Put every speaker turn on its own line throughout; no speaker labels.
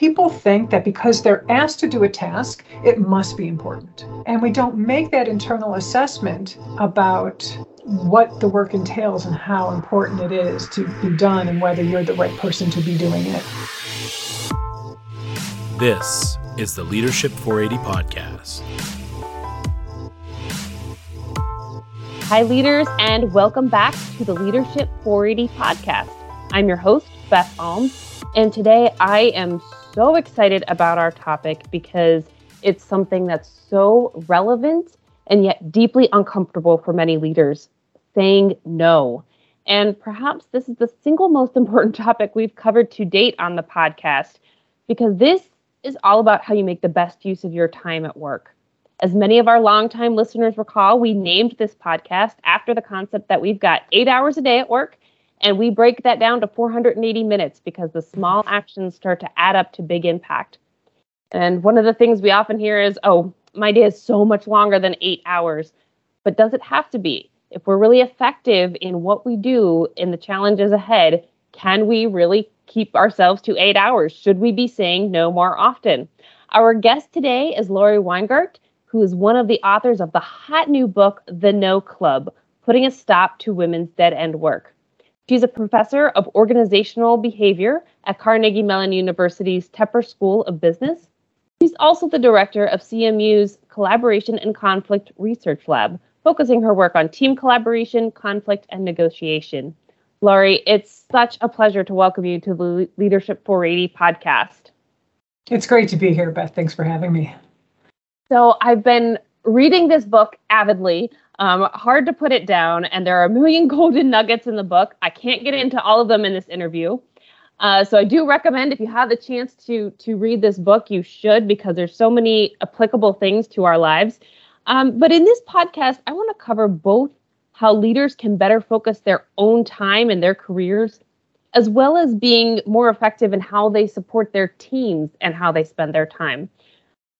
people think that because they're asked to do a task, it must be important. And we don't make that internal assessment about what the work entails and how important it is to be done and whether you're the right person to be doing it.
This is the Leadership 480 podcast.
Hi, leaders, and welcome back to the Leadership 480 podcast. I'm your host, Beth Almes, and today I am so excited about our topic because it's something that's so relevant and yet deeply uncomfortable for many leaders saying no. And perhaps this is the single most important topic we've covered to date on the podcast because this is all about how you make the best use of your time at work. As many of our longtime listeners recall, we named this podcast after the concept that we've got eight hours a day at work, and we break that down to 480 minutes because the small actions start to add up to big impact. And one of the things we often hear is, oh, my day is so much longer than eight hours. But does it have to be? If we're really effective in what we do in the challenges ahead, can we really keep ourselves to eight hours? Should we be saying no more often? Our guest today is Laurie Weingart who is one of the authors of the hot new book, The No Club Putting a Stop to Women's Dead End Work. She's a professor of organizational behavior at Carnegie Mellon University's Tepper School of Business. She's also the director of CMU's Collaboration and Conflict Research Lab, focusing her work on team collaboration, conflict, and negotiation. Laurie, it's such a pleasure to welcome you to the Leadership 480 podcast.
It's great to be here, Beth. Thanks for having me.
So I've been reading this book avidly. Um, hard to put it down, and there are a million golden nuggets in the book. I can't get into all of them in this interview. Uh, so I do recommend if you have the chance to to read this book, you should because there's so many applicable things to our lives. Um, but in this podcast, I want to cover both how leaders can better focus their own time and their careers, as well as being more effective in how they support their teams and how they spend their time.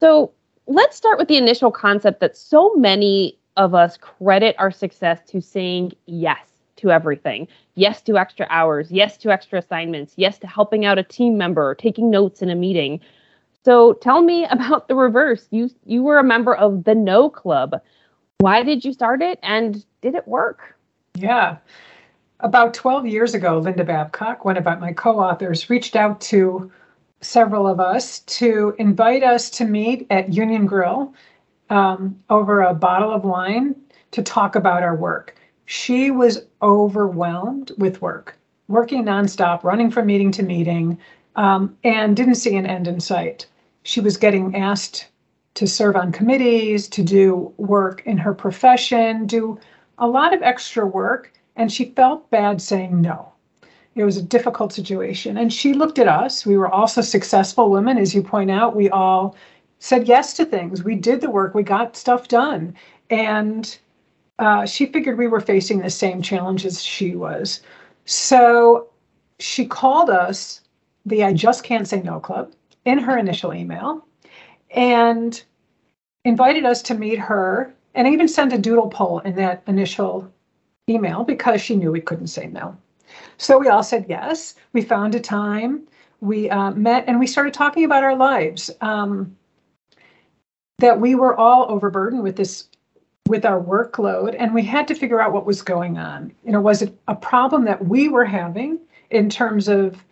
So let's start with the initial concept that so many of us credit our success to saying yes to everything. Yes to extra hours, yes to extra assignments, yes to helping out a team member, taking notes in a meeting. So tell me about the reverse. You you were a member of the No Club. Why did you start it and did it work?
Yeah. About 12 years ago, Linda Babcock, one of my co-authors, reached out to several of us to invite us to meet at Union Grill um, over a bottle of wine to talk about our work. She was overwhelmed with work, working nonstop, running from meeting to meeting, um, and didn't see an end in sight. She was getting asked to serve on committees, to do work in her profession, do a lot of extra work, and she felt bad saying no. It was a difficult situation. And she looked at us. We were also successful women, as you point out. We all said yes to things. We did the work, we got stuff done. And uh, she figured we were facing the same challenges she was. So she called us the I Just Can't Say No Club in her initial email and invited us to meet her and even sent a doodle poll in that initial email because she knew we couldn't say no. So we all said yes. We found a time. We uh, met and we started talking about our lives. Um, that we were all overburdened with this, with our workload, and we had to figure out what was going on. You know, was it a problem that we were having in terms of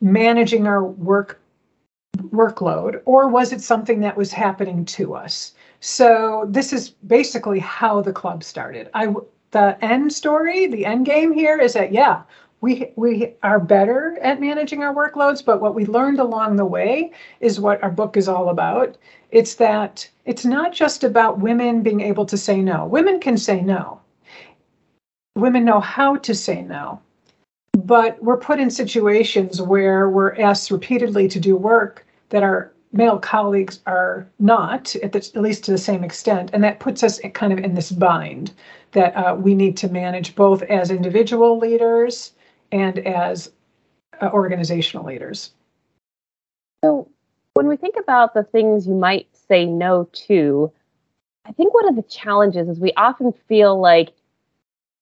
managing our work workload, or was it something that was happening to us? So this is basically how the club started. I the end story, the end game here is that yeah, we we are better at managing our workloads but what we learned along the way is what our book is all about. It's that it's not just about women being able to say no. Women can say no. Women know how to say no. But we're put in situations where we're asked repeatedly to do work that our male colleagues are not at, the, at least to the same extent and that puts us kind of in this bind that uh, we need to manage both as individual leaders and as uh, organizational leaders.
So, when we think about the things you might say no to, I think one of the challenges is we often feel like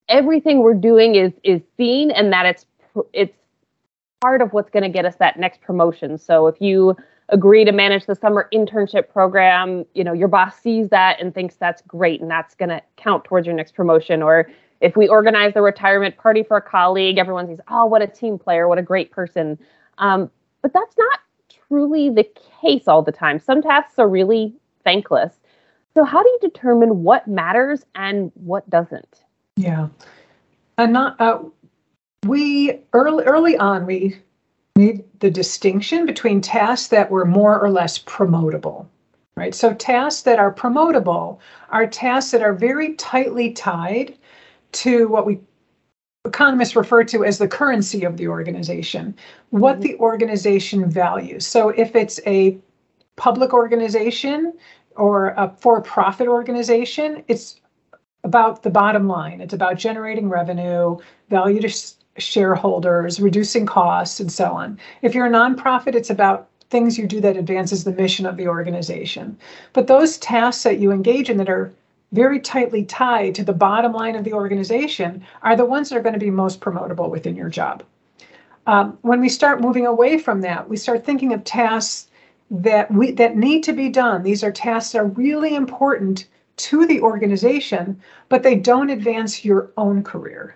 everything we're doing is is seen and that it's it's part of what's going to get us that next promotion. So if you agree to manage the summer internship program, you know, your boss sees that and thinks that's great and that's going to count towards your next promotion. Or if we organize the retirement party for a colleague, everyone says, oh, what a team player, what a great person. Um, but that's not truly the case all the time. Some tasks are really thankless. So, how do you determine what matters and what doesn't?
Yeah, and not uh, we early early on we made the distinction between tasks that were more or less promotable. Right. So tasks that are promotable are tasks that are very tightly tied to what we economists refer to as the currency of the organization, what mm-hmm. the organization values. So if it's a public organization or a for-profit organization, it's about the bottom line. It's about generating revenue, value to shareholders, reducing costs, and so on. If you're a nonprofit, it's about things you do that advances the mission of the organization. But those tasks that you engage in that are very tightly tied to the bottom line of the organization are the ones that are going to be most promotable within your job. Um, when we start moving away from that, we start thinking of tasks that we that need to be done. These are tasks that are really important to the organization, but they don't advance your own career,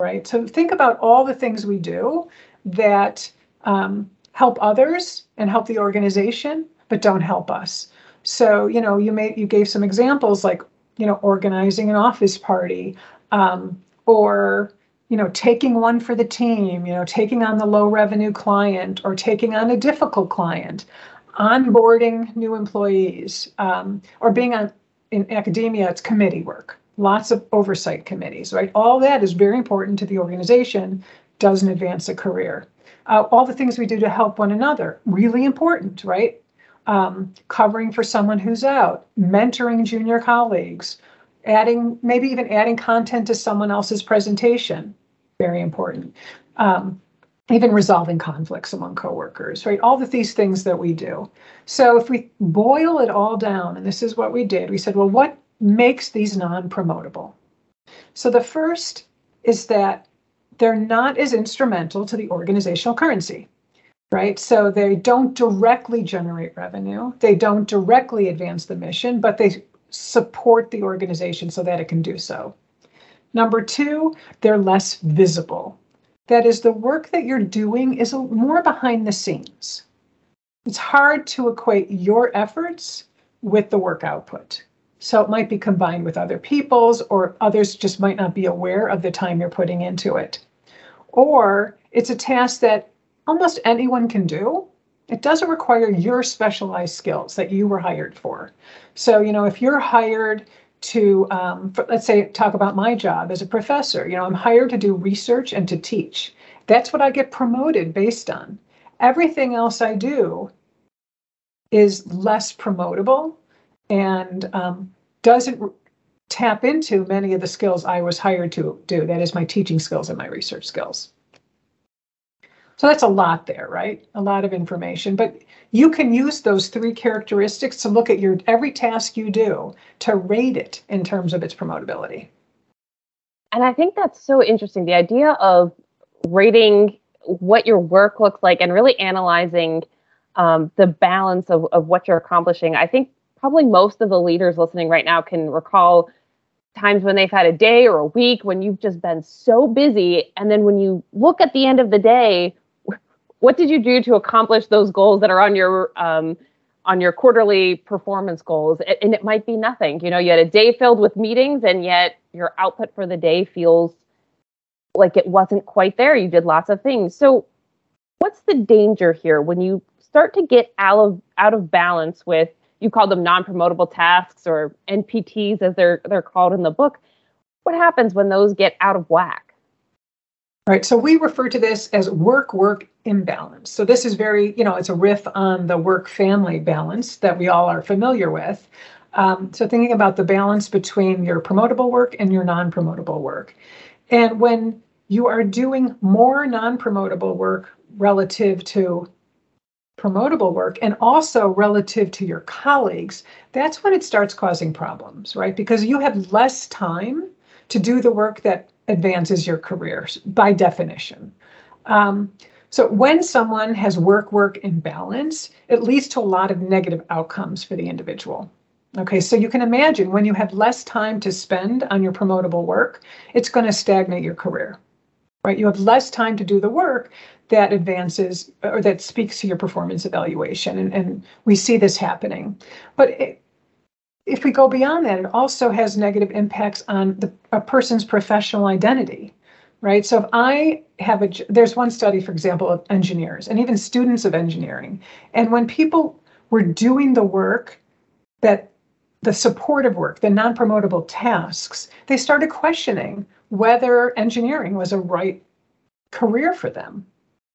right? So think about all the things we do that um, help others and help the organization, but don't help us. So you know, you made you gave some examples like you know, organizing an office party, um, or you know, taking one for the team, you know, taking on the low revenue client or taking on a difficult client, onboarding new employees, um, or being on in academia, it's committee work, lots of oversight committees, right? All that is very important to the organization, doesn't advance a career. Uh, all the things we do to help one another, really important, right? Um, covering for someone who's out, mentoring junior colleagues, adding maybe even adding content to someone else's presentation, very important. Um, even resolving conflicts among coworkers, right? All of these things that we do. So if we boil it all down, and this is what we did, we said, well, what makes these non-promotable? So the first is that they're not as instrumental to the organizational currency right? So they don't directly generate revenue, they don't directly advance the mission, but they support the organization so that it can do so. Number two, they're less visible. That is, the work that you're doing is more behind the scenes. It's hard to equate your efforts with the work output. So it might be combined with other people's, or others just might not be aware of the time you're putting into it. Or it's a task that almost anyone can do. It doesn't require your specialized skills that you were hired for. So, you know, if you're hired to, um, for, let's say, talk about my job as a professor, you know, I'm hired to do research and to teach. That's what I get promoted based on. Everything else I do is less promotable and um, doesn't tap into many of the skills I was hired to do. That is my teaching skills and my research skills. So that's a lot there, right? A lot of information. But you can use those three characteristics to look at your every task you do to rate it in terms of its promotability.
And I think that's so interesting. The idea of rating what your work looks like and really analyzing um, the balance of, of what you're accomplishing. I think probably most of the leaders listening right now can recall times when they've had a day or a week when you've just been so busy. And then when you look at the end of the day, what did you do to accomplish those goals that are on your um, on your quarterly performance goals? And it might be nothing you know you had a day filled with meetings and yet your output for the day feels like it wasn't quite there. You did lots of things. So what's the danger here when you start to get out of out of balance with you call them non-promotable tasks or npts as they're they're called in the book? What happens when those get out of whack
Right. So we refer to this as work work imbalance. So this is very, you know, it's a riff on the work family balance that we all are familiar with. Um, so thinking about the balance between your promotable work and your non promotable work. And when you are doing more non promotable work relative to promotable work and also relative to your colleagues, that's when it starts causing problems, right? Because you have less time to do the work that advances your career by definition. Um, So when someone has work work imbalance, it leads to a lot of negative outcomes for the individual. Okay, so you can imagine when you have less time to spend on your promotable work, it's going to stagnate your career. Right? You have less time to do the work that advances or that speaks to your performance evaluation. And, and we see this happening. But it, if we go beyond that, it also has negative impacts on the, a person's professional identity right? So if I have a, there's one study, for example, of engineers and even students of engineering. And when people were doing the work that the supportive work, the non promotable tasks, they started questioning whether engineering was a right career for them.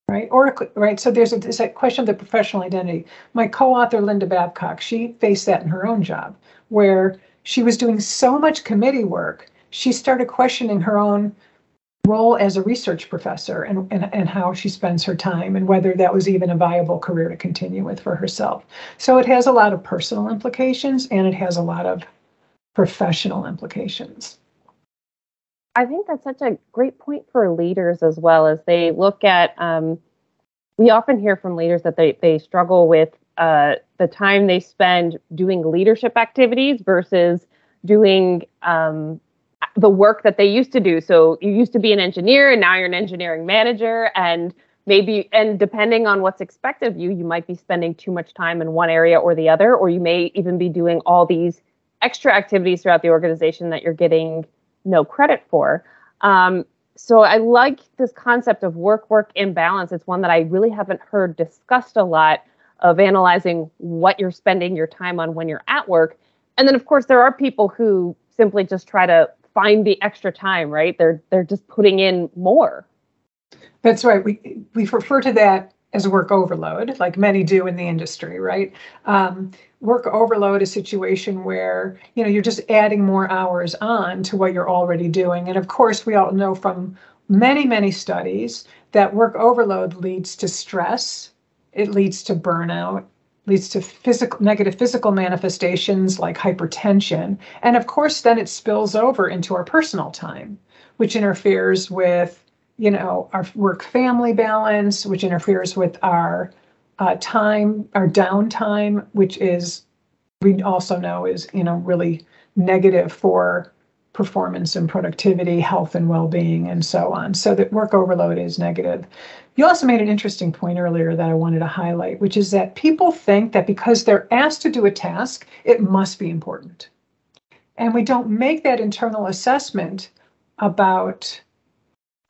Right. Or, right. So there's a, there's a question of the professional identity. My co author, Linda Babcock, she faced that in her own job where she was doing so much committee work, she started questioning her own role as a research professor and, and, and how she spends her time and whether that was even a viable career to continue with for herself. So it has a lot of personal implications and it has a lot of professional implications.
I think that's such a great point for leaders as well as they look at. Um, we often hear from leaders that they, they struggle with uh, the time they spend doing leadership activities versus doing um, the work that they used to do. So you used to be an engineer and now you're an engineering manager and maybe and depending on what's expected of you, you might be spending too much time in one area or the other or you may even be doing all these extra activities throughout the organization that you're getting no credit for. Um, so I like this concept of work work imbalance. It's one that I really haven't heard discussed a lot of analyzing what you're spending your time on when you're at work. And then of course there are people who simply just try to find the extra time, right? They're they're just putting in more.
That's right. We we refer to that as work overload, like many do in the industry, right? Um, work overload a situation where you know you're just adding more hours on to what you're already doing, and of course we all know from many many studies that work overload leads to stress, it leads to burnout, leads to physical negative physical manifestations like hypertension. And of course then it spills over into our personal time which interferes with you know our work family balance which interferes with our uh, time our downtime which is we also know is you know really negative for performance and productivity health and well-being and so on so that work overload is negative you also made an interesting point earlier that I wanted to highlight, which is that people think that because they're asked to do a task, it must be important. And we don't make that internal assessment about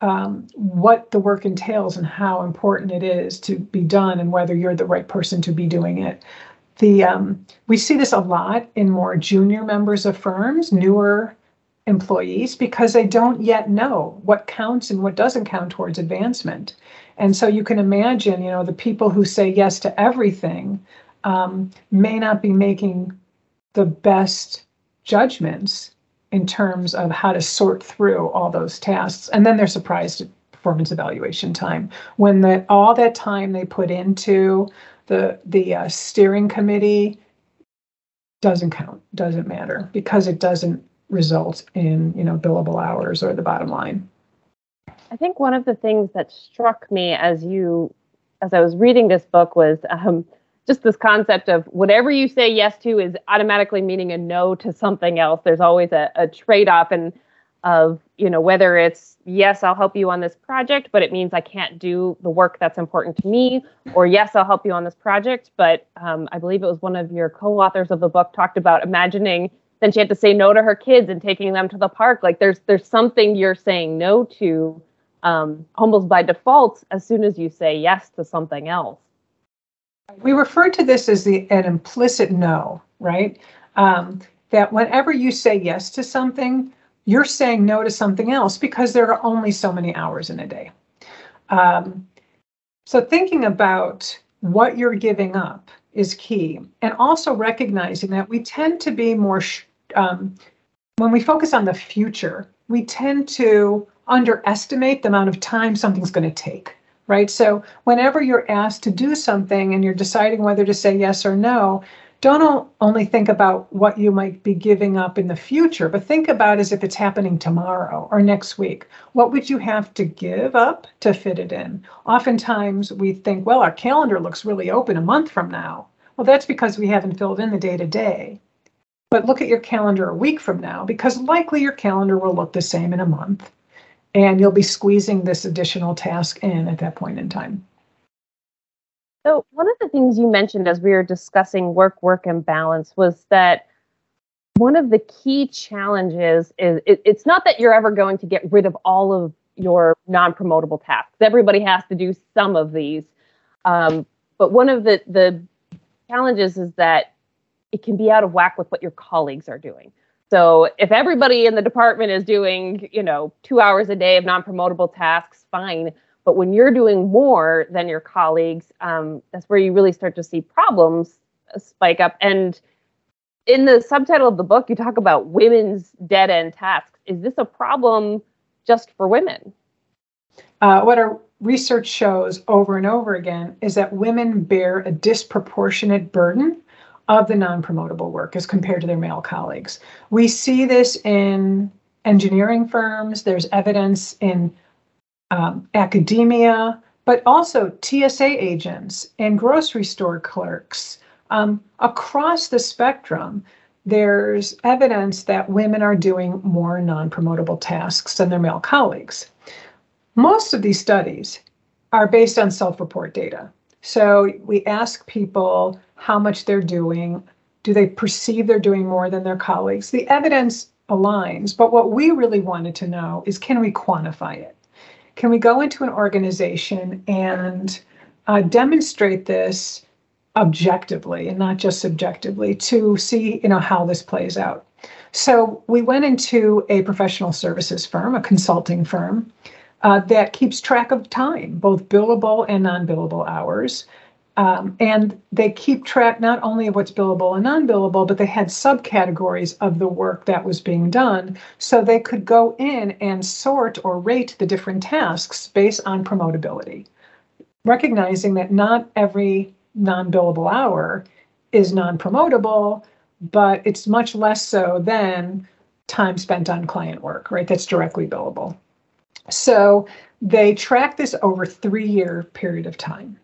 um, what the work entails and how important it is to be done and whether you're the right person to be doing it. The um, we see this a lot in more junior members of firms, newer employees, because they don't yet know what counts and what doesn't count towards advancement. And so you can imagine, you know, the people who say yes to everything um, may not be making the best judgments in terms of how to sort through all those tasks. And then they're surprised at performance evaluation time when the, all that time they put into the the uh, steering committee doesn't count, doesn't matter because it doesn't result in you know billable hours or the bottom line.
I think one of the things that struck me as you, as I was reading this book, was um, just this concept of whatever you say yes to is automatically meaning a no to something else. There's always a, a trade off, and of you know whether it's yes, I'll help you on this project, but it means I can't do the work that's important to me, or yes, I'll help you on this project, but um, I believe it was one of your co-authors of the book talked about imagining then she had to say no to her kids and taking them to the park. Like there's there's something you're saying no to um, almost by default as soon as you say yes to something else.
We refer to this as the an implicit no, right? Um, that whenever you say yes to something, you're saying no to something else because there are only so many hours in a day. Um, so thinking about what you're giving up is key, and also recognizing that we tend to be more sh- um, when we focus on the future, we tend to underestimate the amount of time something's going to take, right? So whenever you're asked to do something and you're deciding whether to say yes or no, don't only think about what you might be giving up in the future, but think about as if it's happening tomorrow or next week. What would you have to give up to fit it in? Oftentimes we think, well, our calendar looks really open a month from now. Well, that's because we haven't filled in the day to day. But look at your calendar a week from now because likely your calendar will look the same in a month and you'll be squeezing this additional task in at that point in time.
So, one of the things you mentioned as we were discussing work, work, imbalance was that one of the key challenges is it, it's not that you're ever going to get rid of all of your non promotable tasks. Everybody has to do some of these. Um, but one of the, the challenges is that it can be out of whack with what your colleagues are doing. So if everybody in the department is doing, you know, two hours a day of non-promotable tasks, fine. But when you're doing more than your colleagues, um, that's where you really start to see problems spike up. And in the subtitle of the book, you talk about women's dead end tasks. Is this a problem just for women?
Uh, what our research shows over and over again is that women bear a disproportionate burden of the non-promotable work as compared to their male colleagues. We see this in engineering firms. There's evidence in um, academia, but also TSA agents and grocery store clerks. Um, across the spectrum, there's evidence that women are doing more non promotable tasks than their male colleagues. Most of these studies are based on self report data. So we ask people how much they're doing. Do they perceive they're doing more than their colleagues? The evidence aligns, but what we really wanted to know is can we quantify it? Can we go into an organization and uh, demonstrate this objectively and not just subjectively to see you know how this plays out? So we went into a professional services firm, a consulting firm, uh, that keeps track of time, both billable and non billable hours. Um, and they keep track not only of what's billable and non billable, but they had subcategories of the work that was being done. So they could go in and sort or rate the different tasks based on promotability, recognizing that not every non billable hour is non promotable, but it's much less so than time spent on client work, right? That's directly billable. So they track this over three year period of time.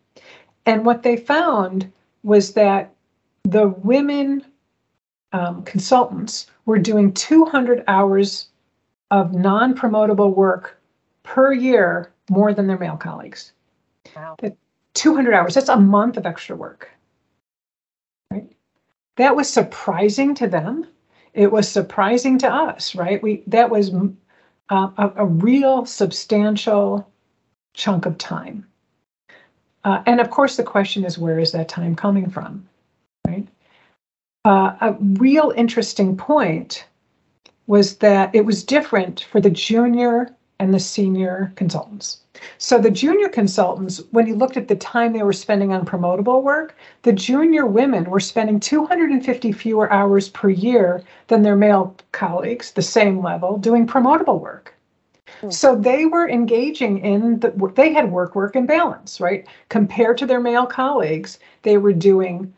And what they found was that the women um, consultants were doing 200 hours of non promotable work per year more than their male colleagues. Wow. 200 hours, that's a month of extra work. Right? That was surprising to them. It was surprising to us, right? We that was uh, a, a, real substantial chunk of time. Uh, and of course, the question is where is that time coming from, right? Uh, a real interesting point was that it was different for the junior and the senior consultants. So the junior consultants, when you looked at the time they were spending on promotable work, the junior women were spending 250 fewer hours per year than their male colleagues, the same level, doing promotable work. Hmm. So they were engaging in the they had work, work, imbalance, right? Compared to their male colleagues, they were doing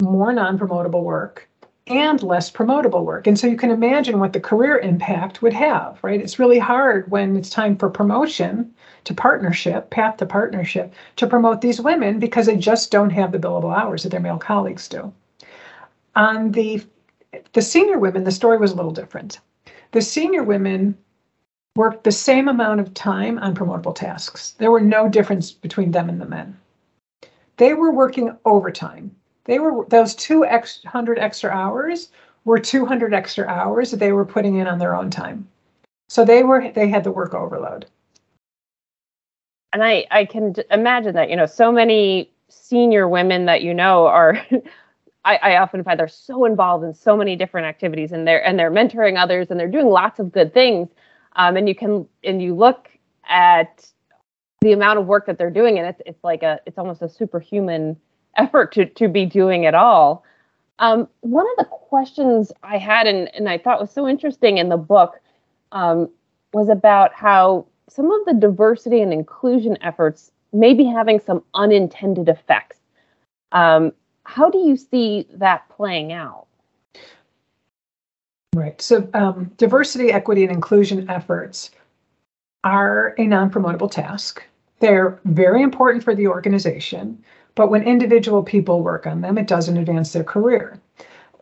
more non-promotable work and less promotable work. And so you can imagine what the career impact would have, right? It's really hard when it's time for promotion to partnership, path to partnership, to promote these women because they just don't have the billable hours that their male colleagues do. On the the senior women, the story was a little different. The senior women worked the same amount of time on promotable tasks. There were no difference between them and the men. They were working overtime they were those 200 extra hours were 200 extra hours that they were putting in on their own time. So they were they had the work overload.
And I I can imagine that you know so many senior women that you know are. I, I often find they're so involved in so many different activities, and they're and they're mentoring others, and they're doing lots of good things. Um, and you can and you look at the amount of work that they're doing, and it's it's like a it's almost a superhuman effort to, to be doing it all. Um, one of the questions I had and, and I thought was so interesting in the book um, was about how some of the diversity and inclusion efforts may be having some unintended effects. Um, how do you see that playing out?
Right. So, um, diversity, equity, and inclusion efforts are a non promotable task. They're very important for the organization, but when individual people work on them, it doesn't advance their career.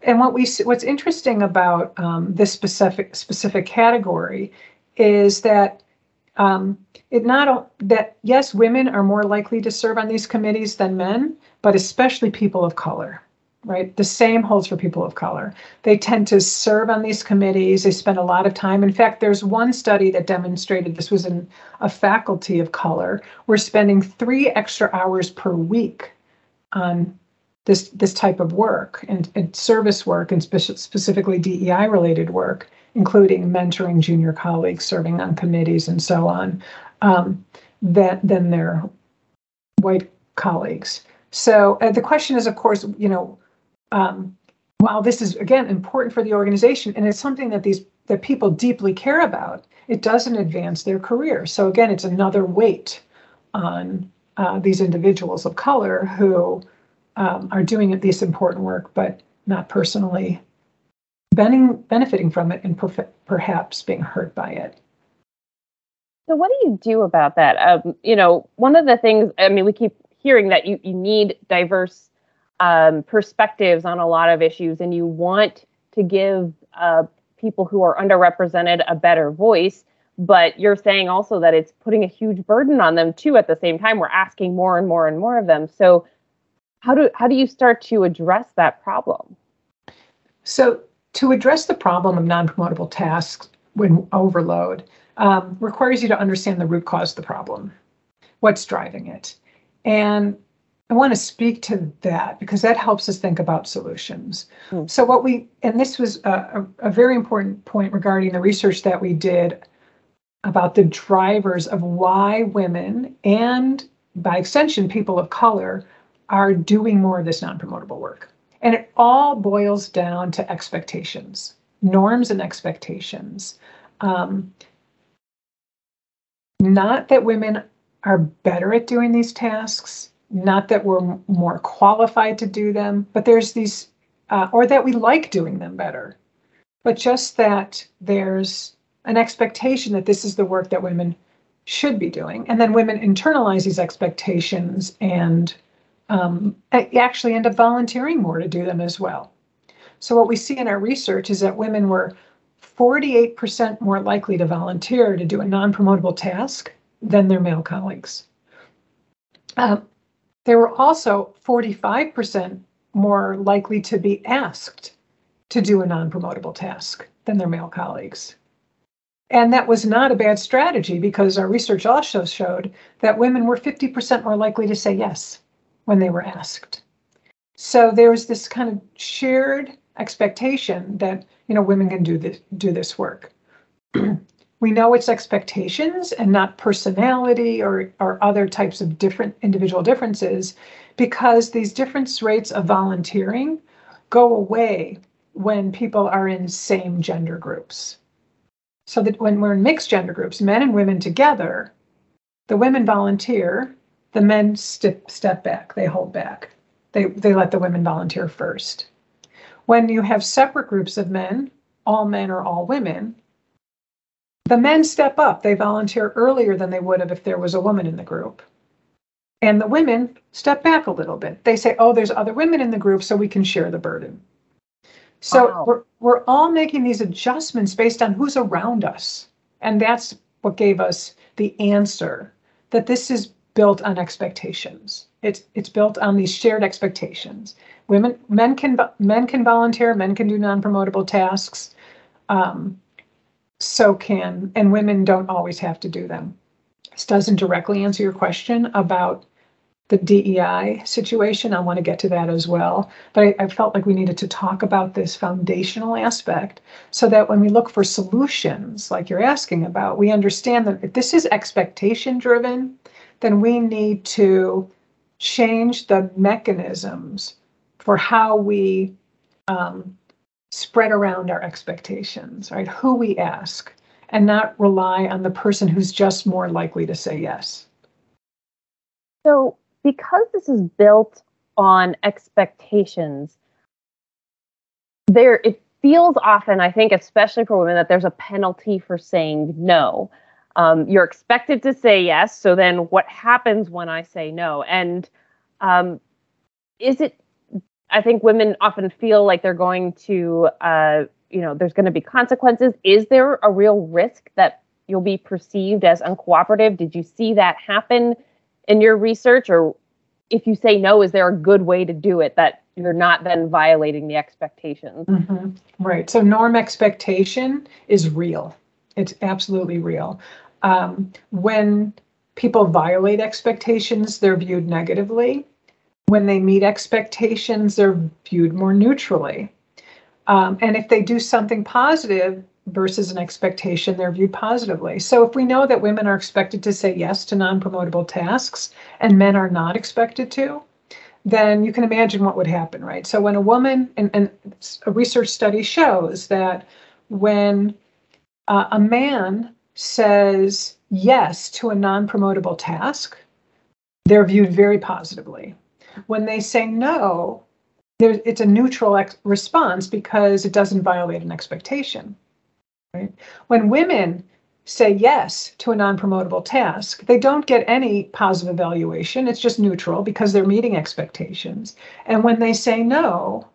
And what we what's interesting about um, this specific specific category is that um, it not that yes, women are more likely to serve on these committees than men, but especially people of color right? The same holds for people of color. They tend to serve on these committees. They spend a lot of time. In fact, there's one study that demonstrated this was in a faculty of color. We're spending three extra hours per week on this this type of work and, and service work and spe- specifically DEI related work, including mentoring junior colleagues, serving on committees, and so on, um, that, than their white colleagues. So uh, the question is, of course, you know, um, while this is again important for the organization and it's something that these that people deeply care about, it doesn't advance their career. So again, it's another weight on uh, these individuals of color who um, are doing this important work, but not personally benefiting from it and perf- perhaps being hurt by it.
So, what do you do about that? Um, you know, one of the things, I mean, we keep hearing that you, you need diverse um, perspectives on a lot of issues, and you want to give uh, people who are underrepresented a better voice. But you're saying also that it's putting a huge burden on them too. At the same time, we're asking more and more and more of them. So, how do how do you start to address that problem?
So, to address the problem of non-promotable tasks when overload um, requires you to understand the root cause of the problem, what's driving it, and I want to speak to that because that helps us think about solutions. Mm. So, what we, and this was a, a, very important point regarding the research that we did about the drivers of why women and by extension people of color are doing more of this non promotable work. And it all boils down to expectations, norms and expectations. Um, not that women are better at doing these tasks not that we're more qualified to do them, but there's these, uh, or that we like doing them better, but just that there's an expectation that this is the work that women should be doing. And then women internalize these expectations and um, actually end up volunteering more to do them as well. So, what we see in our research is that women were 48% more likely to volunteer to do a non promotable task than their male colleagues. Um, they were also 45% more likely to be asked to do a non promotable task than their male colleagues. And that was not a bad strategy because our research also showed that women were 50% more likely to say yes when they were asked. So there was this kind of shared expectation that you know women can do this do this work. we know it's expectations and not personality or, or other types of different individual differences because these difference rates of volunteering go away when people are in same gender groups. So that when we're in mixed gender groups, men and women together, the women volunteer, the men step, step back, they hold back. They, they let the women volunteer first. When you have separate groups of men, all men or all women, the men step up. They volunteer earlier than they would have if there was a woman in the group. And the women step back a little bit. They say, oh, there's other women in the group, so we can share the burden. So wow. we're, we're all making these adjustments based on who's around us. And that's what gave us the answer that this is built on expectations. It's, it's built on these shared expectations. Women, men can, men can volunteer, men can do non-promotable tasks. Um, so can, and women don't always have to do them. This doesn't directly answer your question about the DEI situation. I want to get to that as well. But I, I, felt like we needed to talk about this foundational aspect so that when we look for solutions, like you're asking about, we understand that if this is expectation driven, then we need to change the mechanisms for how we um, spread around our expectations, right? Who we ask and not rely on the person who's just more likely to say yes.
So, because this is built on expectations. There, it feels often, I think, especially for women, that there's a penalty for saying no. Um, you're expected to say yes. So then, what happens when I say no? And um, is it? I think women often feel like they're going to, uh, you know, there's going to be consequences. Is there a real risk that you'll be perceived as uncooperative? Did you see that happen in your research, or if you say no, is there a good way to do it that you're not then violating the expectations?
Mm-hmm. Right. So norm expectation is real. It's absolutely real. Um, when people violate expectations, they're viewed negatively. When they meet expectations, they're viewed more neutrally. Um, and if they do something positive, versus an expectation, they're viewed positively. So if we know that women are expected to say yes to non-promotable tasks and men are not expected to, then you can imagine what would happen, right? So when a woman, and, and a research study shows that when uh, a man says yes to a non-promotable task, they're viewed very positively. When they say no, it's a neutral ex- response because it doesn't violate an expectation. Right? When women say yes to a non-promotable task, they don't get any positive evaluation. It's just neutral because they're meeting expectations. And when they say no,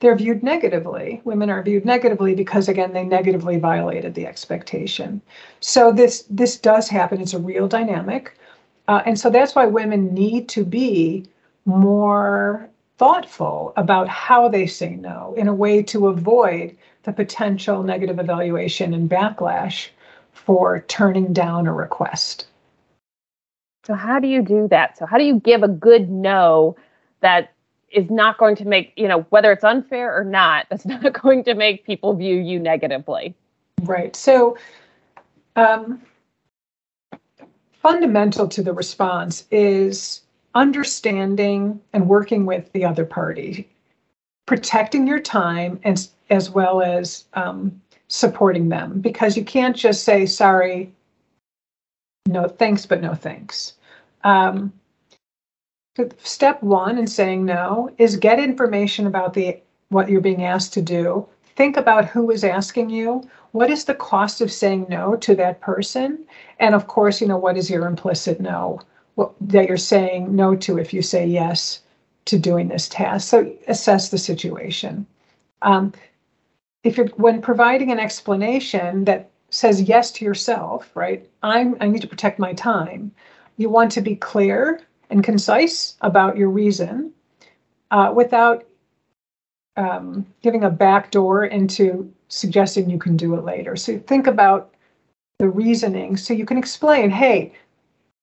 they're viewed negatively. Women are viewed negatively because again they negatively violated the expectation. So this this does happen. It's a real dynamic, uh, and so that's why women need to be more thoughtful about how they say no in a way to avoid the potential negative evaluation and backlash for turning down a request.
So, how do you do that? So, how do you give a good no that is not going to make, you know, whether it's unfair or not, that's not going to make people view you negatively?
Right. So, um, fundamental to the response is understanding and working with the other party, protecting your time and as well as um, supporting them. Because you can't just say sorry no thanks but no thanks. Um, step one in saying no is get information about the what you're being asked to do. Think about who is asking you. What is the cost of saying no to that person? And of course you know what is your implicit no that you're saying no to if you say yes to doing this task so assess the situation um, if you're when providing an explanation that says yes to yourself, right? I'm I need to protect my time. You want to be clear and concise about your reason uh, without um, giving a back door into suggesting you can do it later. So think about the reasoning so you can explain, hey,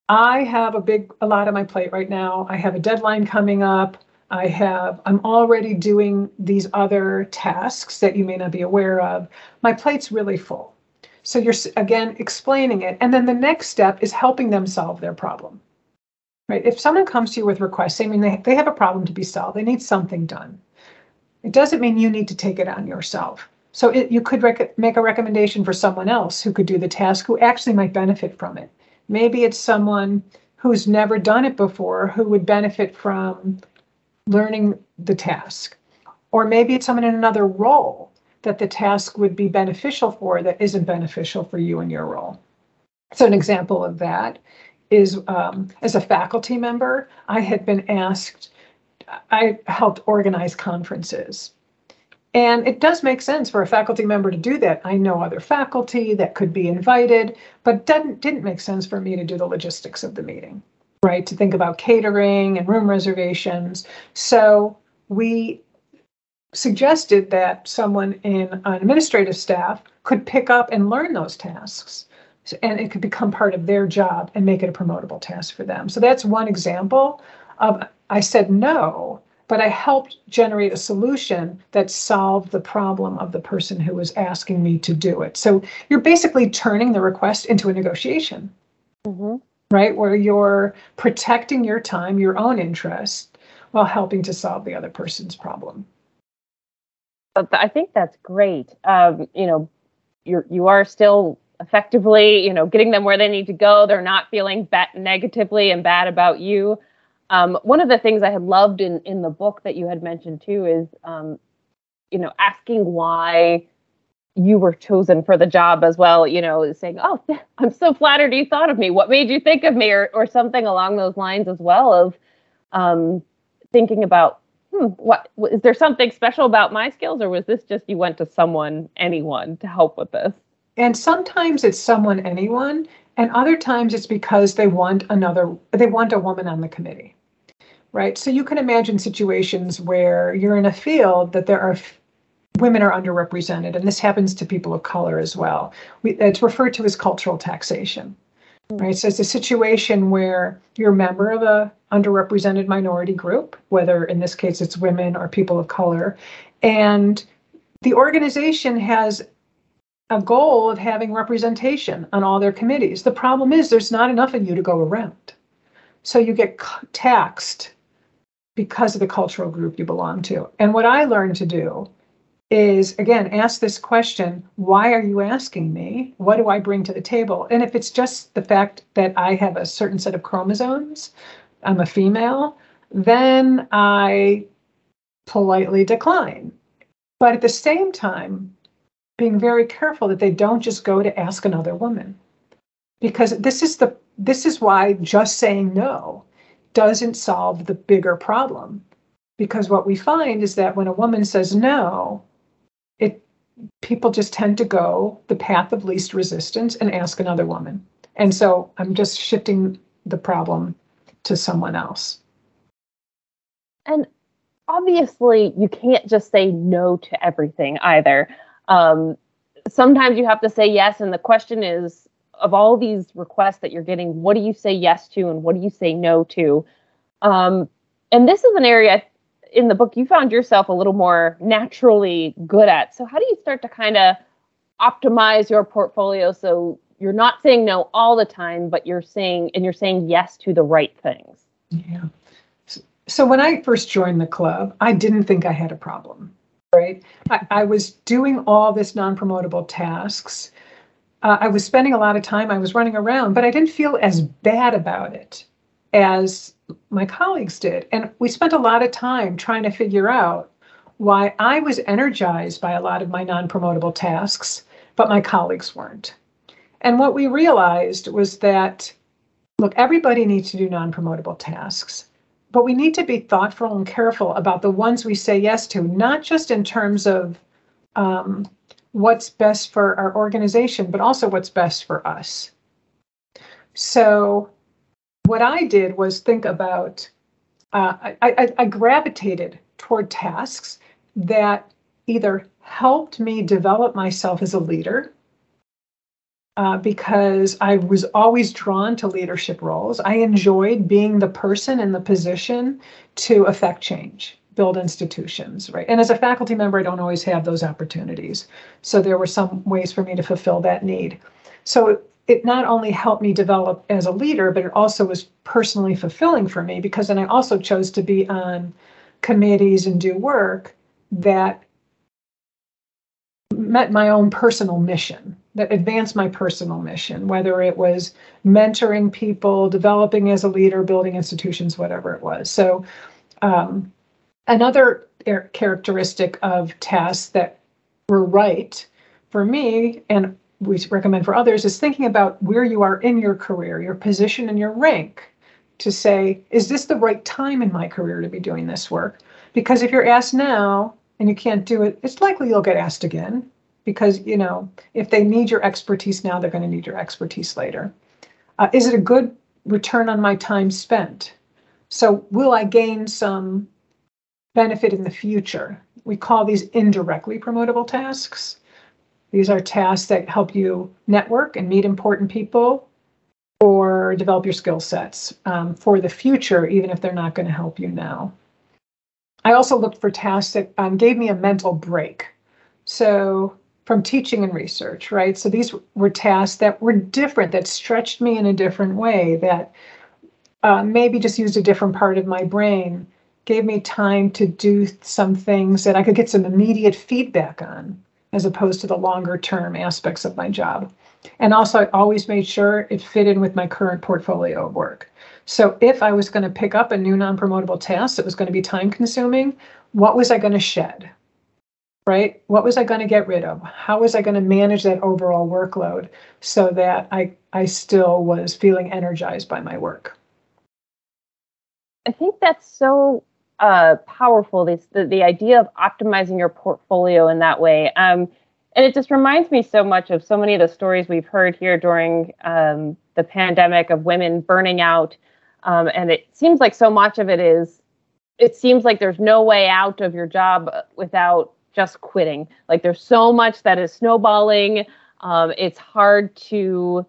I have a big a lot on my plate right now. I have a deadline coming up. I have, I'm already doing these other tasks that you may not be aware of. My plate's really full. So you're again explaining it. And then the next step is helping them solve their problem. Right? If someone comes to you with requests, I mean, they, they have a problem to be solved, they need something done. It doesn't mean you need to take it on yourself. So it, you could rec- make a recommendation for someone else who could do the task who actually might benefit from it. Maybe it's someone who's never done it before who would benefit from learning the task. Or maybe it's someone in another role that the task would be beneficial for that isn't beneficial for you in your role. So, an example of that is um, as a faculty member, I had been asked, I helped organize conferences. And it does make sense for a faculty member to do that. I know other faculty that could be invited, but didn't, didn't make sense for me to do the logistics of the meeting right? To think about catering and room reservations. So we suggested that someone in administrative staff could pick up and learn those tasks and it could become part of their job and make it a promotable task for them. So that's one example of I said no, but I helped generate a solution that solved the problem of the person who was asking me to do it. So you're basically turning the request into a negotiation. Mm-hmm right? Where you're protecting your time, your own interest, while helping to solve the other person's problem.
I think that's great. Um, you know, you're you are still effectively, you know, getting them where they need to go. They're not feeling bad negatively and bad about you. Um, one of the things I had loved in in the book that you had mentioned too is, um, you know, asking why you were chosen for the job as well. You know, saying, "Oh, I'm so flattered you thought of me. What made you think of me?" or or something along those lines as well of um, thinking about, hmm, what is there something special about my skills, or was this just you went to someone, anyone, to help with this?
And sometimes it's someone, anyone, and other times it's because they want another, they want a woman on the committee, right? So you can imagine situations where you're in a field that there are women are underrepresented, and this happens to people of color as well. We, it's referred to as cultural taxation, right? So it's a situation where you're a member of a underrepresented minority group, whether in this case it's women or people of color, and the organization has a goal of having representation on all their committees. The problem is there's not enough of you to go around. So you get taxed because of the cultural group you belong to. And what I learned to do is again ask this question why are you asking me? What do i bring to the table? And if it's just the fact that i have a certain set of chromosomes i'm a female then i politely decline. But at the same time being very careful that they don't just go to ask another woman. Because this is the this is why just saying no doesn't solve the bigger problem. Because what we find is that when a woman says no it people just tend to go the path of least resistance and ask another woman. And so i'm just shifting the problem to someone else.
And obviously you can't just say no to everything either. Um, sometimes you have to say yes, and the question is of all these requests that you're getting, what do you say yes to and what do you say no to? Um, and this is an area in the book you found yourself a little more naturally good at. So, how do you start to kind of optimize your portfolio so you're not saying no all the time, but you're saying and you're saying yes to the right things?
Yeah. So, when I first joined the club, I didn't think I had a problem right? I, I was doing all this non-promotable tasks. Uh, I was spending a lot of time. I was running around, but I didn't feel as bad about it as my colleagues did. And we spent a lot of time trying to figure out why I was energized by a lot of my non-promotable tasks, but my colleagues weren't. And what we realized was that, look, everybody needs to do non-promotable tasks but we need to be thoughtful and careful about the ones we say yes to, not just in terms of um, what's best for our organization, but also what's best for us. So, what I did was think about, uh, I, I, I gravitated toward tasks that either helped me develop myself as a leader uh, because I was always drawn to leadership roles. I enjoyed being the person in the position to affect change, build institutions, right? And as a faculty member, I don't always have those opportunities. So there were some ways for me to fulfill that need. So it, not only helped me develop as a leader, but it also was personally fulfilling for me because then I also chose to be on committees and do work that met my own personal mission that advanced my personal mission, whether it was mentoring people, developing as a leader, building institutions, whatever it was. So, um, another characteristic of tasks that were right for me and we recommend for others is thinking about where you are in your career, your position and your rank to say, is this the right time in my career to be doing this work? Because if you're asked now and you can't do it, it's likely you'll get asked again because you know if they need your expertise now they're going to need your expertise later uh, is it a good return on my time spent so will i gain some benefit in the future. We call these indirectly promotable tasks. These are tasks that help you network and meet important people or develop your skill sets um, for the future even if they're not going to help you now. I also looked for tasks that um, gave me a mental break. So from teaching and research, right? So these were tasks that were different, that stretched me in a different way, that uh, maybe just used a different part of my brain, gave me time to do some things that I could get some immediate feedback on, as opposed to the longer term aspects of my job. And also, I always made sure it fit in with my current portfolio of work. So if I was going to pick up a new non promotable task that was going to be time consuming, what was I going to shed? Right? What was I going to get rid of? How was I going to manage that overall workload so that I, I still was feeling energized by my work?
I think that's so uh, powerful. This the, the idea of optimizing your portfolio in that way. Um, and it just reminds me so much of so many of the stories we've heard here during um, the pandemic of women burning out. Um, and it seems like so much of it is, it seems like there's no way out of your job without just quitting. Like there's so much that is snowballing. Um, it's hard to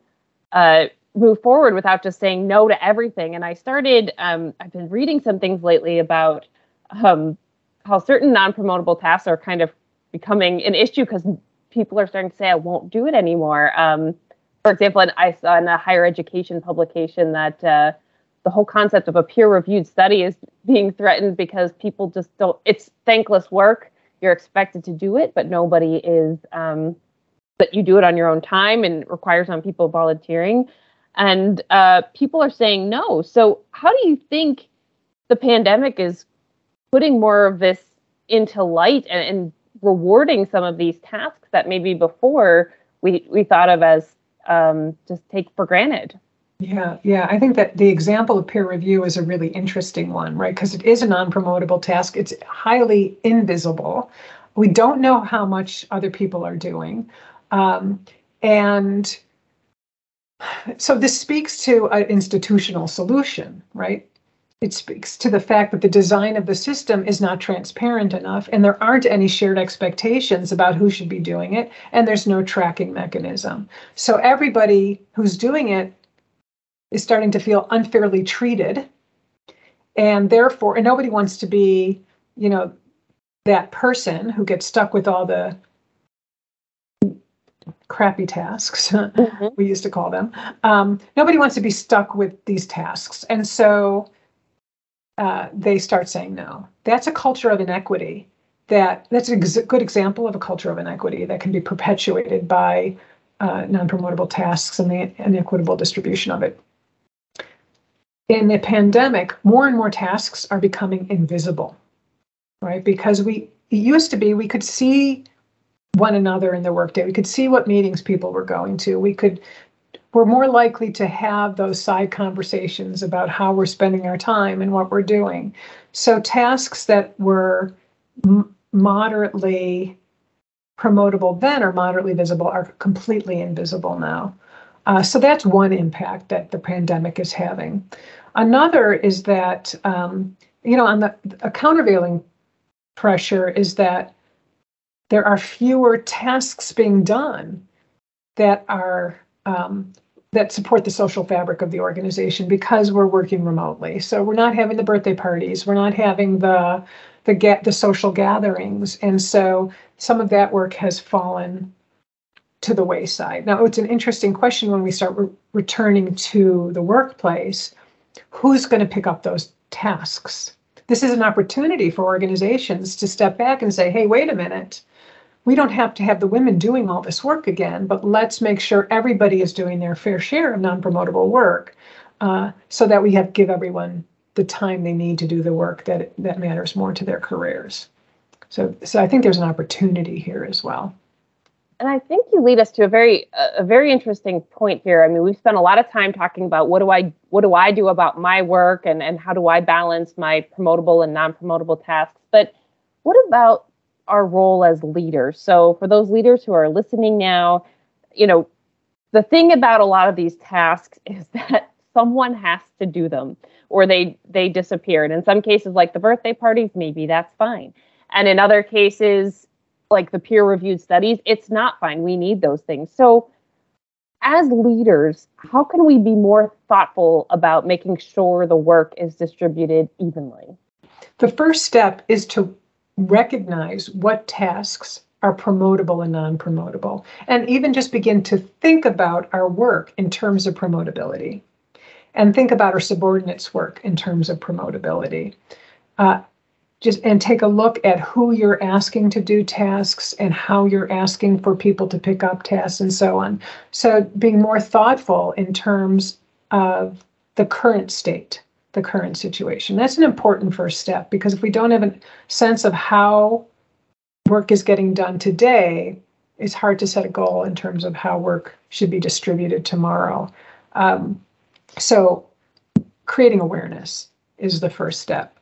uh, move forward without just saying no to everything. And I started, um, I've been reading some things lately about um, how certain non promotable tasks are kind of becoming an issue because people are starting to say, I won't do it anymore. Um, for example, I saw in a higher education publication that uh, the whole concept of a peer reviewed study is being threatened because people just don't, it's thankless work. You're expected to do it, but nobody is, um, but you do it on your own time and requires on people volunteering and uh, people are saying no. So, how do you think the pandemic is putting more of this into light and, and rewarding some of these tasks that maybe before we we thought of as um, just take for granted?
Yeah, yeah. I think that the example of peer review is a really interesting one, right? Because it is a non promotable task. It's highly invisible. We don't know how much other people are doing. Um, and so this speaks to an institutional solution, right? It speaks to the fact that the design of the system is not transparent enough, and there aren't any shared expectations about who should be doing it, and there's no tracking mechanism. So everybody who's doing it is starting to feel unfairly treated, and therefore, and nobody wants to be, you know, that person who gets stuck with all the crappy tasks, mm-hmm. we used to call them. Um, nobody wants to be stuck with these tasks. And so uh, they start saying no. That's a culture of inequity. That that's a ex- good example of a culture of inequity that can be perpetuated by uh, non-promotable tasks and the inequitable distribution of it. In the pandemic, more and more tasks are becoming invisible, right? Because we it used to be we could see one another in the workday. We could see what meetings people were going to. We could we're more likely to have those side conversations about how we're spending our time and what we're doing. So tasks that were m- moderately promotable then or moderately visible are completely invisible now. Uh, so that's one impact that the pandemic is having. Another is that, um, you know, on the a countervailing pressure is that there are fewer tasks being done that are um, that support the social fabric of the organization because we're working remotely. So we're not having the birthday parties, we're not having the the get the social gatherings, and so some of that work has fallen to the wayside. Now it's an interesting question when we start re- returning to the workplace. Who's going to pick up those tasks? This is an opportunity for organizations to step back and say, "Hey, wait a minute." We don't have to have the women doing all this work again, but let's make sure everybody is doing their fair share of non-promotable work uh, so that we have give everyone the time they need to do the work that that matters more to their careers. So, so I think there's an opportunity here as well.
And I think you lead us to a very a very interesting point here. I mean, we've spent a lot of time talking about what do I what do I do about my work and and how do I balance my promotable and non-promotable tasks. But what about our role as leaders. So for those leaders who are listening now, you know, the thing about a lot of these tasks is that someone has to do them or they they disappear. And in some cases like the birthday parties, maybe that's fine. And in other cases like the peer reviewed studies, it's not fine. We need those things. So as leaders, how can we be more thoughtful about making sure the work is distributed evenly?
The first step is to recognize what tasks are promotable and non promotable, and even just begin to think about our work in terms of promotability and think about our subordinates' work in terms of promotability. Uh, just and take a look at who you're asking to do tasks and how you're asking for people to pick up tasks and so on. So being more thoughtful in terms of the current state, the current situation. That's an important first step because if we don't have a sense of how work is getting done today, it's hard to set a goal in terms of how work should be distributed tomorrow. Um, so, creating awareness is the first step.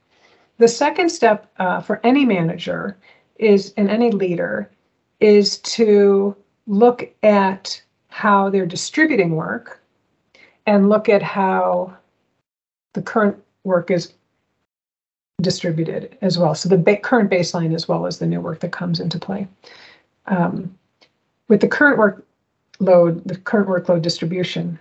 The second step uh, for any manager is, and any leader, is to look at how they're distributing work and look at how the current work is distributed as well. So the ba- current baseline as well as the new work that comes into play. Um, with the current workload, the current workload distribution,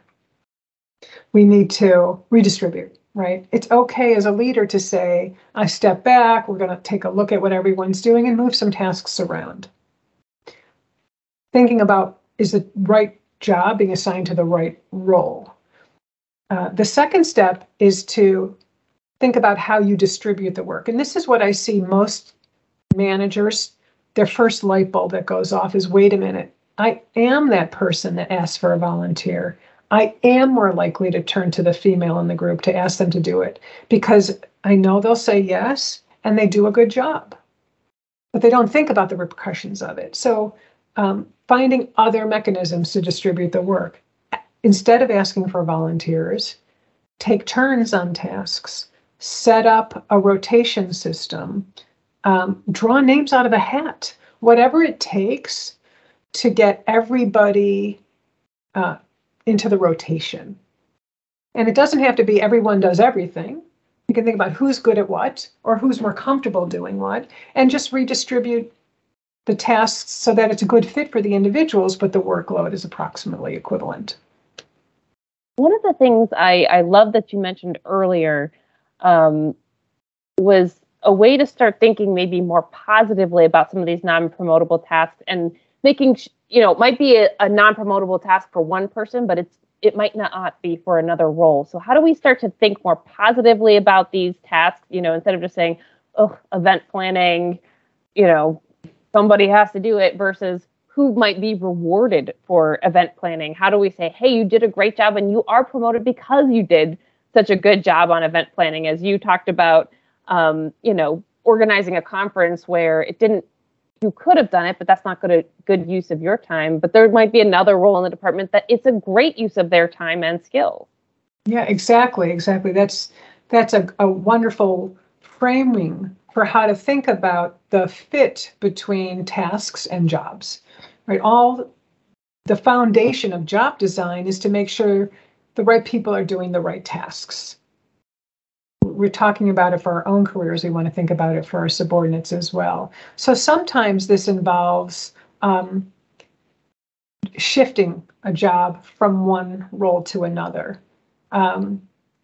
we need to redistribute, right? It's okay as a leader to say, I step back, we're going to take a look at what everyone's doing and move some tasks around. Thinking about is the right job being assigned to the right role? Uh, the second step is to think about how you distribute the work. And this is what I see most managers, their first light bulb that goes off is wait a minute, I am that person that asks for a volunteer. I am more likely to turn to the female in the group to ask them to do it because I know they'll say yes and they do a good job. But they don't think about the repercussions of it. So, um, finding other mechanisms to distribute the work. Instead of asking for volunteers, take turns on tasks, set up a rotation system, um, draw names out of a hat, whatever it takes to get everybody uh, into the rotation. And it doesn't have to be everyone does everything. You can think about who's good at what or who's more comfortable doing what and just redistribute the tasks so that it's a good fit for the individuals, but the workload is approximately equivalent.
One of the things I, I love that you mentioned earlier um, was a way to start thinking maybe more positively about some of these non-promotable tasks and making you know it might be a, a non-promotable task for one person but it's it might not be for another role. So how do we start to think more positively about these tasks you know instead of just saying oh event planning you know somebody has to do it versus who might be rewarded for event planning how do we say hey you did a great job and you are promoted because you did such a good job on event planning as you talked about um, you know organizing a conference where it didn't you could have done it, but that's not good good use of your time. But there might be another role in the department that it's a great use of their time and skill.
Yeah, exactly, exactly. That's that's a, a wonderful framing for how to think about the fit between tasks and jobs. Right? All the foundation of job design is to make sure the right people are doing the right tasks we're talking about it for our own careers, we want to think about it for our subordinates as well. So sometimes this involves um, shifting a job from one role to another um,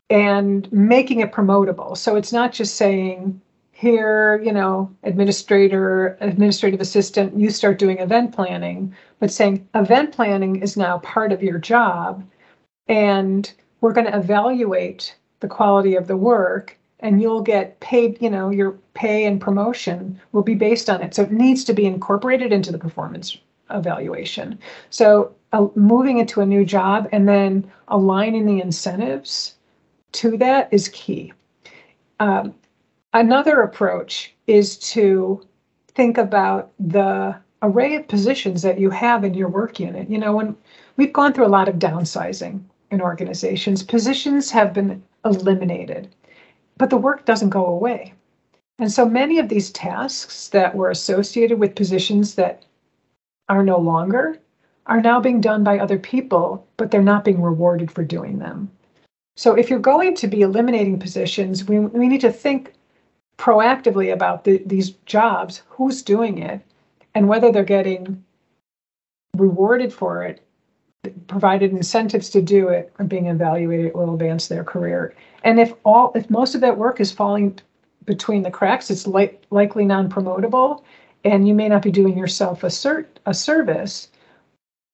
and making it promotable. So it's not just saying, here, you know, administrator, administrative assistant, you start doing event planning, but saying event planning is now part of your job and we're going to evaluate the quality of the work and you'll get paid, you know, your pay and promotion will be based on it. So it needs to be incorporated into the performance evaluation. So uh, moving into a new job and then aligning the incentives to that is key. Um, another approach is to think about the array of positions that you have in your work unit. You know, when we've gone through a lot of downsizing in organizations, positions have been eliminated, but the work doesn't go away. And so many of these tasks that were associated with positions that are no longer are now being done by other people, but they're not being rewarded for doing them. So if you're going to be eliminating positions, we, we need to think proactively about the, these jobs, who's doing it, and whether they're getting rewarded for it provided incentives to do it are being evaluated, will advance their career. And if all, if most of that work is falling between the cracks, it's li- likely non-promotable, and you may not be doing yourself a cert a service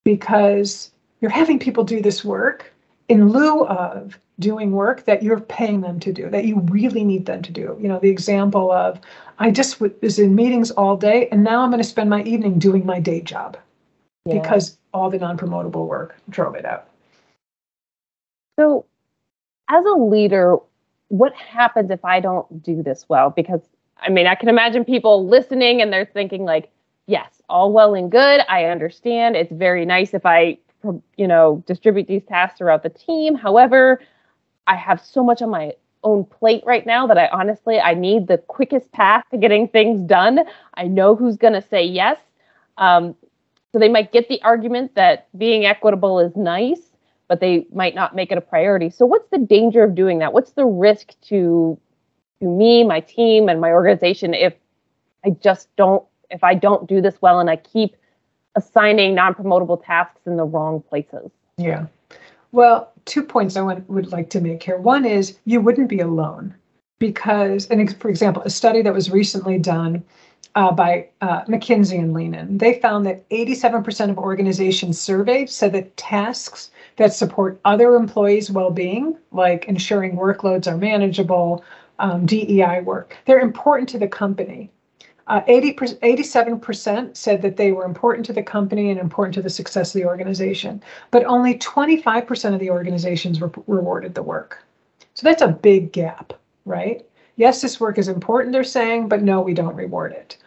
because you're having people do this work in lieu of doing work that you're paying them to do that you really need them to do you know the example of i just was in meetings all day and now i'm going to spend my evening doing my day job yeah. because all the non-promotable work drove it out.
So as a leader, what happens if I don't do this well? Because I mean, I can imagine people listening and they're thinking like, yes, all well and good. I understand. It's very nice if I, you know, distribute these tasks throughout the team. However, I have so much on my own plate right now that I honestly I need the quickest path to getting things done. I know who's going to say yes. Um, so they might get the argument that being equitable is nice, but they might not make it a priority. So what's the danger of doing that? What's the risk to to me, my team, and my organization if I just don't if I don't do this well and I keep assigning non-promotable tasks in the wrong places?
Yeah. Well, two points I want, would like to make here. One is you wouldn't be alone because, and for example, a study that was recently done uh, by uh, McKinsey and LeanIn, they found that 87% of organizations surveyed said that tasks that support other employees' well-being, like ensuring workloads are manageable, um, DEI work, they're important to the company. Uh, 80 87% said that they were important to the company and important to the success of the organization, but only 25% of the organizations re- rewarded the work. So that's a big gap, right? Yes, this work is important, they're saying, but no, we don't reward it.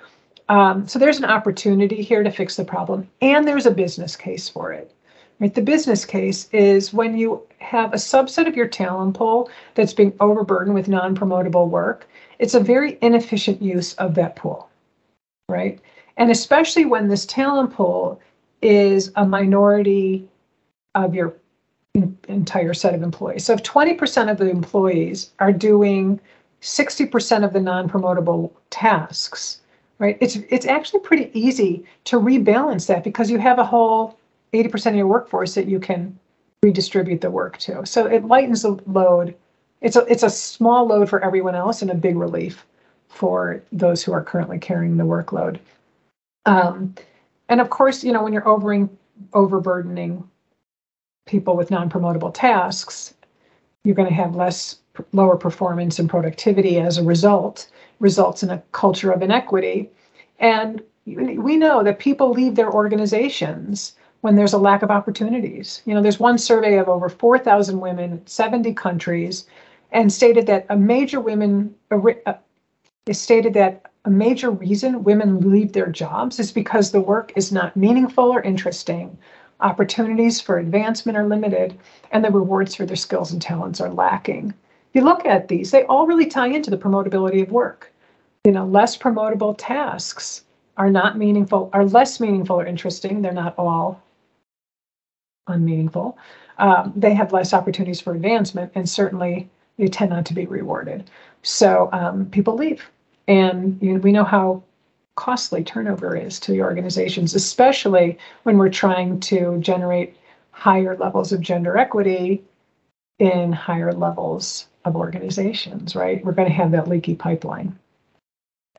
Um, so there's an opportunity here to fix the problem, and there's a business case for it. Right? The business case is when you have a subset of your talent pool that's being overburdened with non-promotable work, it's a very inefficient use of that pool right? And especially when this talent pool is a minority of your entire set of employees. So if 20% of the employees are doing 60% of the non-promotable tasks, right? It's it's actually pretty easy to rebalance that because you have a whole 80% of your workforce that you can redistribute the work to. So it lightens the load. It's a it's a small load for everyone else and a big relief for those who are currently carrying the workload. Um, and of course, you know, when you're overing, overburdening people with non-promotable tasks, you're going to have less lower performance and productivity as a result, results in a culture of inequity. And we know that people leave their organizations when there's a lack of opportunities. You know, there's one survey of over 4,000 women, 70 countries, and stated that a major women, it stated that a major reason women leave their jobs is because the work is not meaningful or interesting, opportunities for advancement are limited, and the rewards for their skills and talents are lacking. If You look at these, they all really tie into the promotability of work. You know, less promotable tasks are not meaningful, are less meaningful or interesting. They're not all unmeaningful. Um, they have less opportunities for advancement, and certainly they tend not to be rewarded. So um, people leave. And you know, we know how costly turnover is to the organizations, especially when we're trying to generate higher levels of gender equity in higher levels of organizations, right? We're going to have that leaky pipeline.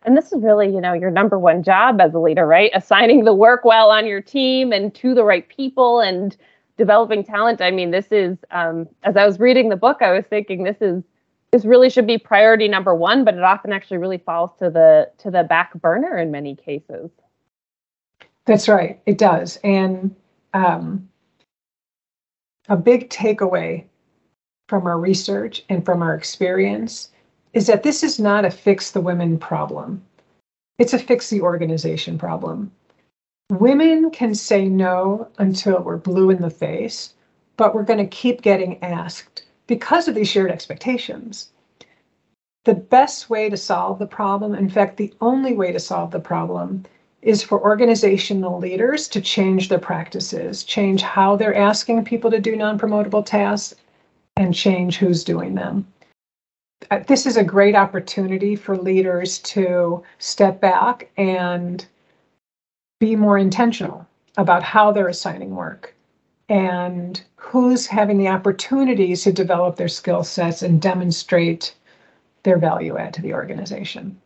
And this is really, you know, your number one job as a leader, right? Assigning the work well on your team and to the right people and developing talent. I mean, this is, um, as I was reading the book, I was thinking this is this really should be priority number one, but it often actually really falls to the to the back burner in many cases.
That's right, it does. And um, a big takeaway from our research and from our experience is that this is not a fix the women problem. It's a fix the organization problem. Women can say no until we're blue in the face, but we're going to keep getting asked because of these shared expectations. The best way to solve the problem, in fact, the only way to solve the problem, is for organizational leaders to change their practices, change how they're asking people to do non promotable tasks, and change who's doing them. Uh, this is a great opportunity for leaders to step back and be more intentional about how they're assigning work and who's having the opportunities to develop their skill sets and demonstrate their value add to the organization.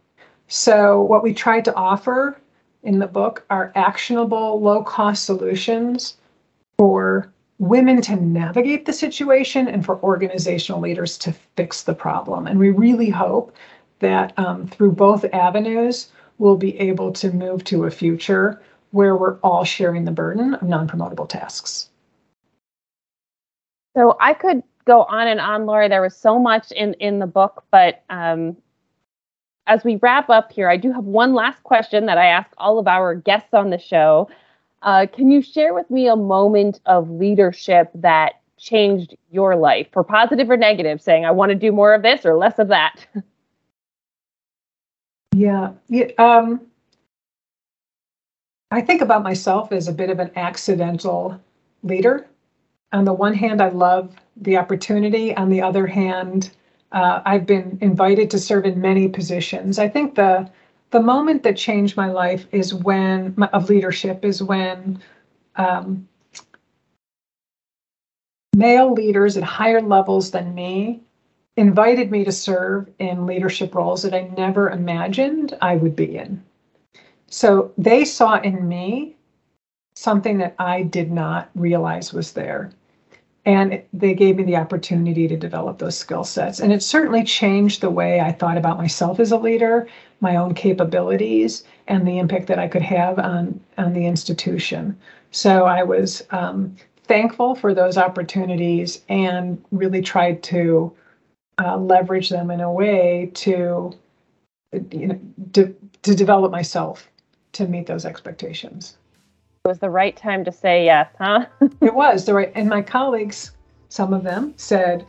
So, what we tried to offer in the book are actionable, low cost solutions for women to navigate the situation and for organizational leaders to fix the problem. And we really hope that um, through both avenues, we'll be able to move to a future where we're all sharing the burden of non promotable tasks.
So I could go on and on, Laurie. There was so much in in the book, but um, as we wrap up here, I do have one last question that I ask all of our guests on the show. Uh, can you share with me a moment of leadership that changed your life, for positive or negative, saying I want to do more of this or less of that?
Yeah, yeah um, I think about myself as a bit of an accidental leader. On the one hand, I love the opportunity. On the other hand, uh, I've been invited to serve in many positions. I think the the moment that changed my life is when of leadership is when um, male leaders at higher levels than me invited me to serve in leadership roles that I never imagined I would be in. So they saw in me something that I did not realize was there and they gave me the opportunity to develop those skill sets. And it certainly changed the way i thought about myself as a leader my own capabilities and the impact that i could have on on the institution. So i was um, thankful for those opportunities and really tried to uh, leverage them in a way to you know to, to develop myself to meet those expectations
it was the right time to say yes, huh?
it was the right. And my colleagues, some of them said,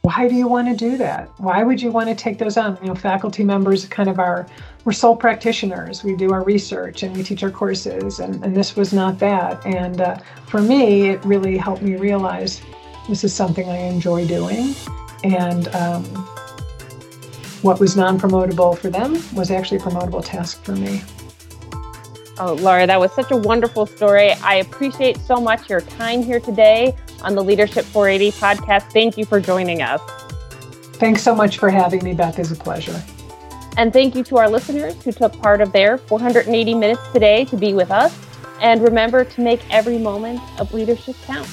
why do you want to do that? Why would you want to take those on? You know, faculty members kind of are, we're sole practitioners. We do our research and we teach our courses, and, and this was not that. And uh, for me, it really helped me realize this is something I enjoy doing. And um, what was non promotable for them was actually a promotable task for me.
Oh, Laurie, that was such a wonderful story. I appreciate so much your time here today on the Leadership 480 podcast. Thank you for joining us.
Thanks so much for having me, Beth. It's a pleasure.
And thank you to our listeners who took part of their 480 minutes today to be with us. And remember to make every moment of leadership count.